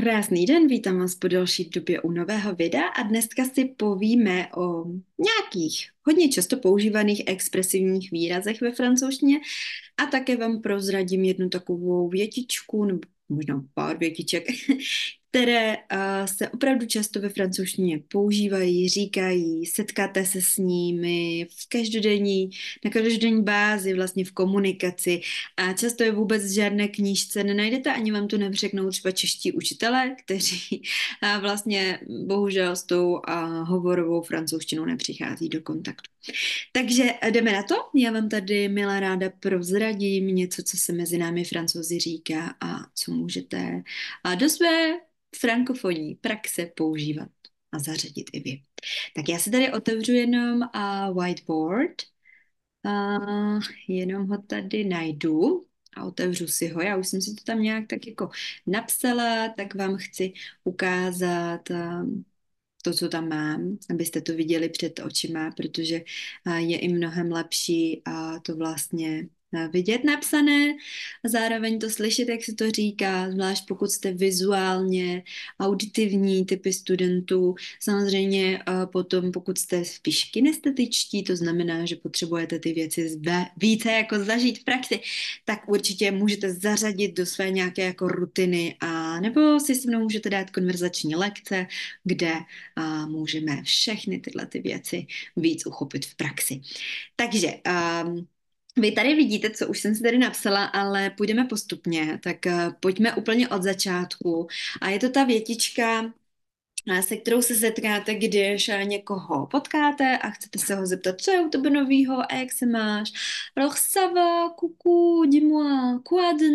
Krásný den, vítám vás po další době u nového videa a dneska si povíme o nějakých hodně často používaných expresivních výrazech ve francouzštině a také vám prozradím jednu takovou větičku nebo možná pár větiček, které uh, se opravdu často ve francouzštině používají, říkají, setkáte se s nimi v každodenní, na každodenní bázi, vlastně v komunikaci a často je vůbec v žádné knížce nenajdete, ani vám to neřeknou třeba čeští učitelé, kteří uh, vlastně bohužel s tou uh, hovorovou francouzštinou nepřichází do kontaktu. Takže jdeme na to. Já vám tady, milá ráda, prozradím něco, co se mezi námi francouzi říká a co můžete do své frankofonní praxe používat a zařadit i vy. Tak já si tady otevřu jenom uh, whiteboard, uh, jenom ho tady najdu a otevřu si ho. Já už jsem si to tam nějak tak jako napsala, tak vám chci ukázat uh, to, co tam mám, abyste to viděli před očima, protože je i mnohem lepší a to vlastně vidět napsané a zároveň to slyšet, jak se to říká, zvlášť pokud jste vizuálně auditivní typy studentů. Samozřejmě potom, pokud jste spíš kinestetičtí, to znamená, že potřebujete ty věci více jako zažít v praxi, tak určitě můžete zařadit do své nějaké jako rutiny a nebo si se mnou můžete dát konverzační lekce, kde a, můžeme všechny tyhle ty věci víc uchopit v praxi. Takže um, vy tady vidíte, co už jsem si tady napsala, ale půjdeme postupně, tak uh, pojďme úplně od začátku. A je to ta větička, eh, se kterou se setkáte, když eh, někoho potkáte a chcete se ho zeptat, co je u tebe novýho a jak se máš. Alors ça va, dis-moi, quoi de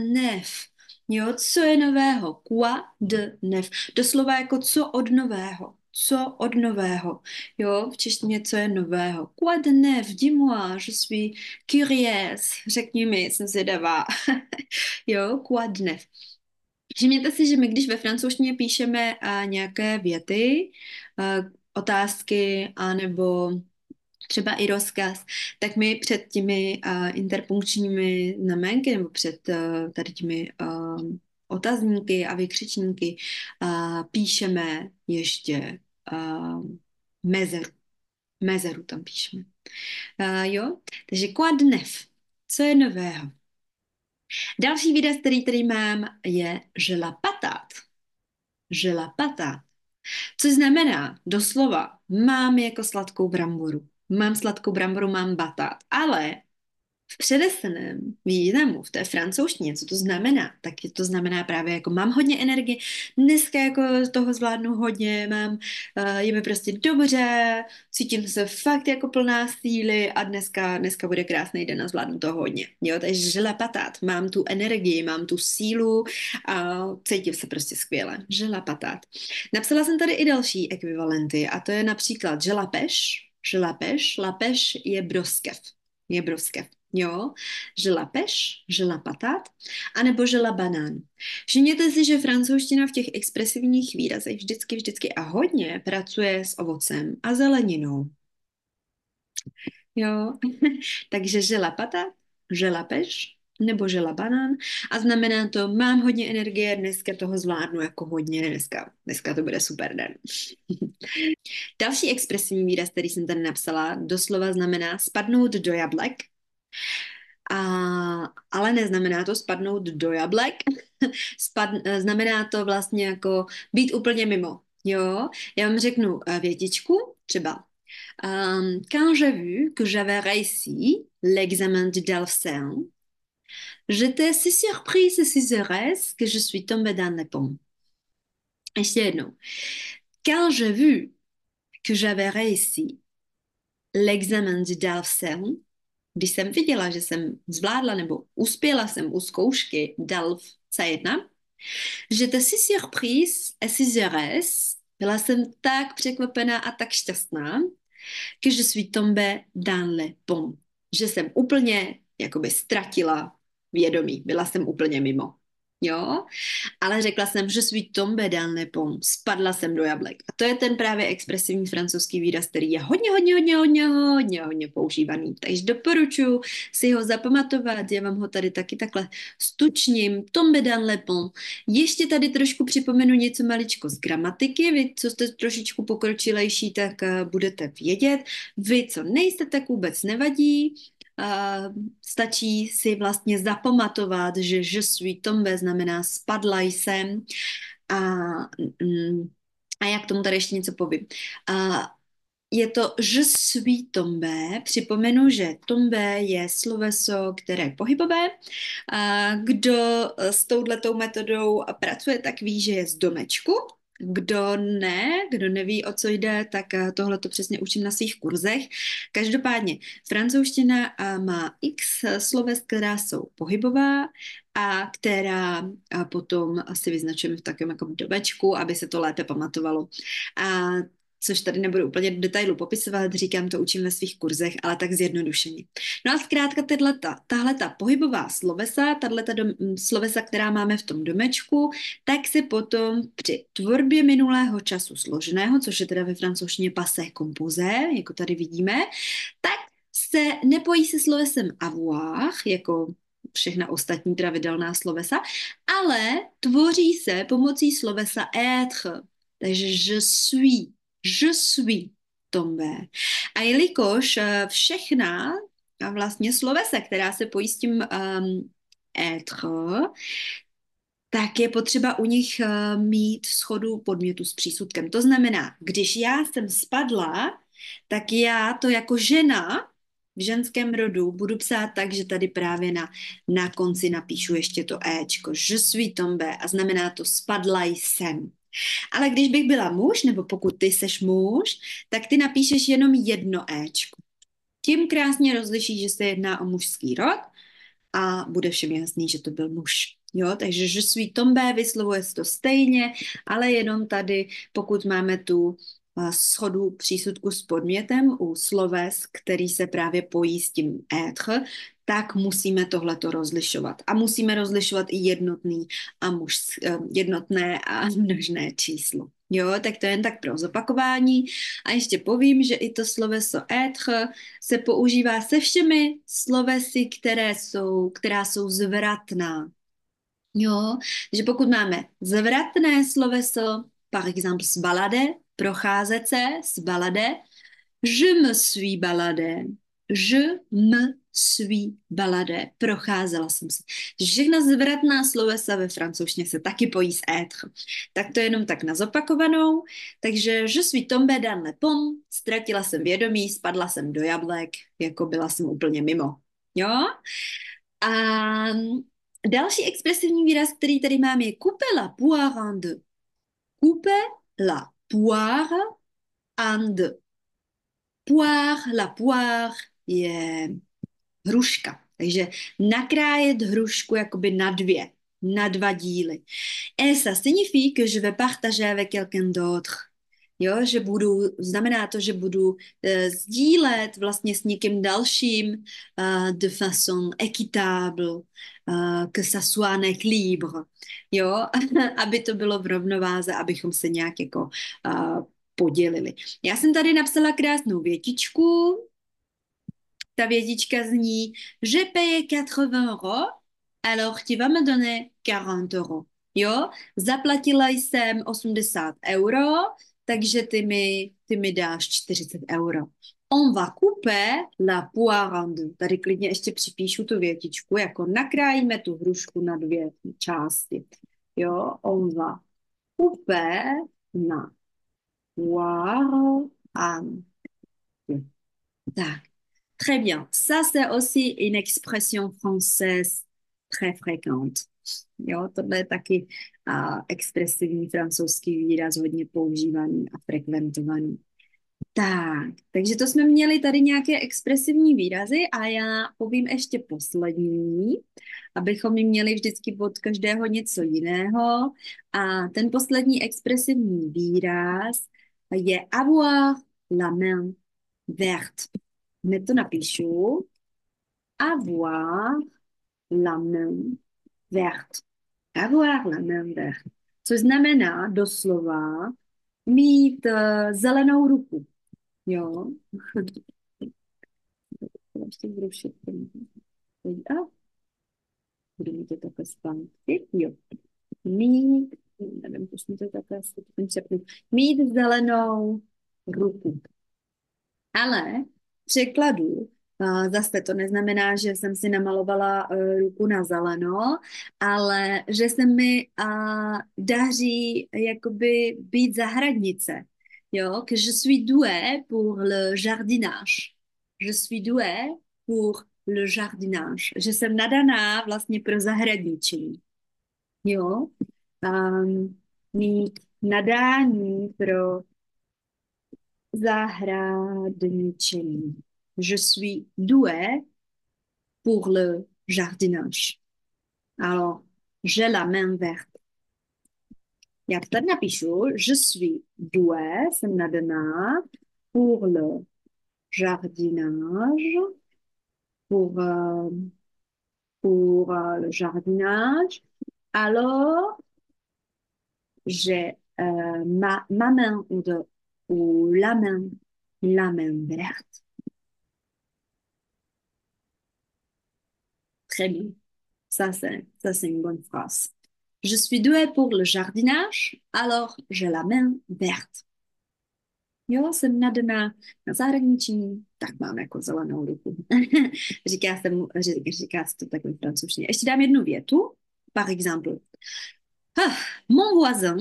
de? Jo, co je nového? Quoi de neuf? Doslova jako co od nového co od nového. Jo, v češtině co je nového. Quoi de neuf, dis-moi, je suis curieuse. Řekni mi, jsem zvědavá. jo, quoi de neuf. Všimněte si, že my, když ve francouzštině píšeme uh, nějaké věty, uh, otázky, anebo třeba i rozkaz, tak my před těmi uh, interpunkčními znamenky nebo před uh, tady těmi uh, otazníky a vykřičníky uh, píšeme ještě mezeru. Mezeru tam píšeme. Uh, jo, takže de neuf? Co je nového? Další výraz, který tady mám, je je la patate. Je la patate. Což znamená doslova, mám jako sladkou bramboru. Mám sladkou bramboru, mám batát. Ale předeseném významu, v té francouzštině, co to znamená, tak to znamená právě jako mám hodně energie, dneska jako toho zvládnu hodně, mám, uh, je mi prostě dobře, cítím se fakt jako plná síly a dneska, dneska bude krásný den a zvládnu to hodně. Jo, takže žela patát, mám tu energii, mám tu sílu a cítím se prostě skvěle. Žela patát. Napsala jsem tady i další ekvivalenty a to je například žela peš, žela peš, la peš je broskev, je broskev jo, žela peš, žela patat, anebo žela banán. Všimněte si, že francouzština v těch expresivních výrazech vždycky, vždycky a hodně pracuje s ovocem a zeleninou. Jo, takže žela patat, žela peš, nebo žela banán a znamená to, mám hodně energie, dneska toho zvládnu jako hodně, dneska, dneska to bude super den. Další expresivní výraz, který jsem tady napsala, doslova znamená spadnout do jablek a, ale neznamená to spadnout do jablek, Spad, znamená to vlastně jako být úplně mimo. Jo, já vám řeknu eh, větičku, třeba um, Quand j'ai vu que j'avais réussi l'examen du Delphin, j'étais si surprise et si heureuse que je suis tombée dans les pommes. Ještě jednou. Quand j'ai vu que j'avais réussi l'examen du Delphin, když jsem viděla, že jsem zvládla nebo uspěla jsem u zkoušky DELF C1, že to si surprise et si byla jsem tak překvapená a tak šťastná, že je suis tombée dans le pont. Že jsem úplně jakoby ztratila vědomí. Byla jsem úplně mimo. Jo, ale řekla jsem, že suis tombé dans le pont, spadla jsem do jablek. A to je ten právě expresivní francouzský výraz, který je hodně, hodně, hodně, hodně, hodně, hodně používaný. Takže doporučuji si ho zapamatovat, já vám ho tady taky takhle stučním, tombé dans le pont. Ještě tady trošku připomenu něco maličko z gramatiky, vy, co jste trošičku pokročilejší, tak uh, budete vědět. Vy, co nejste, tak vůbec nevadí. Uh, stačí si vlastně zapamatovat, že je suis tombé znamená spadla jsem a, mm, a jak k tomu tady ještě něco povím. Uh, je to je suis tombé. Připomenu, že tombé je sloveso, které je pohybové. A kdo s touhletou metodou pracuje, tak ví, že je z domečku. Kdo ne, kdo neví, o co jde, tak eh, tohle to přesně učím na svých kurzech. Každopádně, francouzština eh, má x sloves, která jsou pohybová a která eh, potom asi vyznačujeme v takovém jako dobečku, aby se to lépe pamatovalo. A což tady nebudu úplně do detailu popisovat, říkám, to učím ve svých kurzech, ale tak zjednodušeně. No a zkrátka tahleta, tahle ta pohybová slovesa, tahle ta slovesa, která máme v tom domečku, tak se potom při tvorbě minulého času složeného, což je teda ve francouzštině passé composé, jako tady vidíme, tak se nepojí se slovesem avoir, jako všechna ostatní pravidelná slovesa, ale tvoří se pomocí slovesa être. Takže je suis, je suis tombé. A jelikož eh, všechna vlastně slovesa, která se pojí s tím um, être, tak je potřeba u nich uh, mít schodu podmětu s přísudkem. To znamená, když já jsem spadla, tak já to jako žena v ženském rodu budu psát tak, že tady právě na, na konci napíšu ještě to Ečko. Je suis tombé a znamená to spadla jsem. Ale když bych byla muž, nebo pokud ty seš muž, tak ty napíšeš jenom jedno Ečko. Tím krásně rozlišíš, že se jedná o mužský rod a bude všem jasný, že to byl muž. Jo, takže je suis tombé vyslovuje se to stejně, ale jenom tady, pokud máme tu schodu přísudku s podmětem u sloves, který se právě pojí s tím être, tak musíme tohleto rozlišovat. A musíme rozlišovat i jednotný a muž, eh, jednotné a množné číslo. Jo, tak to je jen tak pro zopakování. A ještě povím, že i to sloveso être se používá se všemi slovesy, které jsou, která jsou zvratná. Jo, že pokud máme zvratné sloveso, par exemple balade, procházet se, balade, je me suis baladé, je me suis baladé, procházela jsem se. Všechna zvratná slovesa ve francouzštině se taky pojí s être. Tak to jenom tak na zopakovanou. Takže je suis tombé dans le pont, ztratila jsem vědomí, spadla jsem do jablek, jako byla jsem úplně mimo. Jo? A další expresivní výraz, který tady mám, je couper la poire en deux. Couper la poire en deux. Poire, la poire je hruška. Takže nakrájet hrušku jakoby na dvě, na dva díly. Et ça signifie que je vais partager avec quelqu'un d'autre. Jo, že budu, znamená to, že budu uh, sdílet vlastně s někým dalším uh, de façon équitable, uh, que ça soit un équilibre, jo, aby to bylo v rovnováze, abychom se nějak jako uh, podělili. Já jsem tady napsala krásnou větičku, ta větička zní, že paye 80 euros, alors tu vas me donner 40 euros. Jo, zaplatila jsem 80 euro, takže ty mi, ty mi dáš 40 euro. On va couper la deux. Tady klidně ještě připíšu tu větičku, jako nakrájíme tu hrušku na dvě části. Jo, on va couper na deux. Tak, Très bien. Ça, c'est aussi une expression française très fréquente. Jo, tohle je taky a, expresivní francouzský výraz, hodně používaný a frekventovaný. Tak, takže to jsme měli tady nějaké expresivní výrazy a já povím ještě poslední, abychom mi měli vždycky od každého něco jiného. A ten poslední expresivní výraz je avoir la main verte. Hned to napíšu. Avoir la main verte. avoir la main verte, což znamená doslova mít uh, zelenou ruku. Jo. Ještě zrušit. A budu mít to takhle zpátky. Jo. Mít, nevím, proč mi to takhle Mít zelenou ruku. Ale překladu Zase to neznamená, že jsem si namalovala uh, ruku na zeleno, ale že se mi daří jakoby být zahradnice. Jo, que je suis douée pour le jardinage. Je suis douée pour le jardinage. Že jsem nadaná vlastně pro zahradničení. Jo, um, mít nadání pro zahradničení je suis douée pour le jardinage. Alors, j'ai la main verte. Je suis douée, pour le jardinage, pour, euh, pour euh, le jardinage. Alors, j'ai euh, ma, ma main de, ou la main, la main verte. Très bien. Ça, c'est, ça, c'est une bonne phrase. Je suis douée pour le jardinage, alors j'ai la main verte. Jo, jsem nadaná na zahradničení, tak mám jako zelenou ruku. říká, se mu, říká se to takhle francouzštině. Ještě dám jednu větu. Par exemple, ah, mon voisin,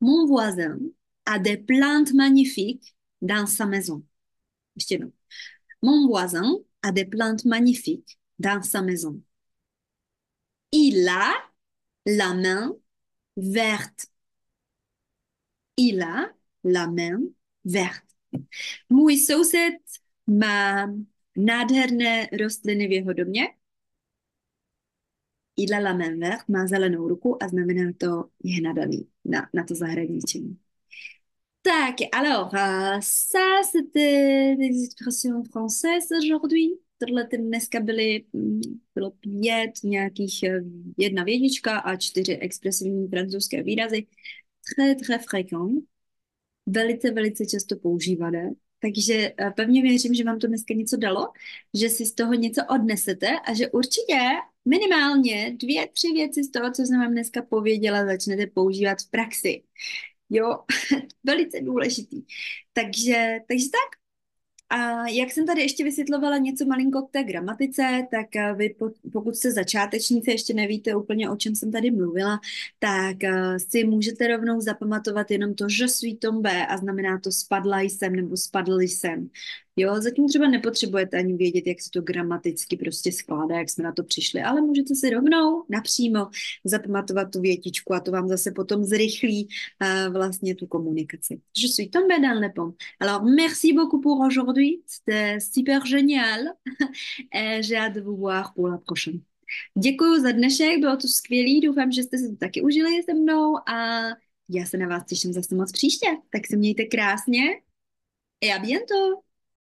mon voisin a des plantes magnifiques dans sa maison. Mon voisin a des plantes magnifiques dans sa maison. Il a la main verte. Il a la main verte. Můj soused má nádherné rostliny v jeho domě. Il a la main verte, má zelenou ruku a znamená to, je nadaný na, to. Tak, alors, uh, ça c'était des expressions françaises aujourd'hui tohle ty dneska byly, mm, bylo pět nějakých, eh, jedna vědička a čtyři expresivní francouzské výrazy. Très, très fréquent. Velice, velice často používané. Takže eh, pevně věřím, že vám to dneska něco dalo, že si z toho něco odnesete a že určitě minimálně dvě, tři věci z toho, co jsem vám dneska pověděla, začnete používat v praxi. Jo, velice důležitý. Takže, takže tak, a jak jsem tady ještě vysvětlovala něco malinko k té gramatice, tak eh, vy pokud jste začátečníci, ještě nevíte úplně, o čem jsem tady mluvila, tak eh, si můžete rovnou zapamatovat jenom to, že suis tombé a znamená to spadla jsem nebo spadl jsem. Jo, zatím třeba nepotřebujete ani vědět, jak se to gramaticky prostě skládá, jak jsme na to přišli, ale můžete si rovnou napřímo zapamatovat tu větičku a to vám zase potom zrychlí uh, vlastně tu komunikaci. Je suis tombée dans le pont. Alors, merci beaucoup pour aujourd'hui. C'était super génial. Et j'ai hâte de vous voir pour la prochaine. Děkuji za dnešek, bylo to skvělý, doufám, že jste si to taky užili se mnou a já se na vás těším zase moc příště. Tak se mějte krásně et à bientôt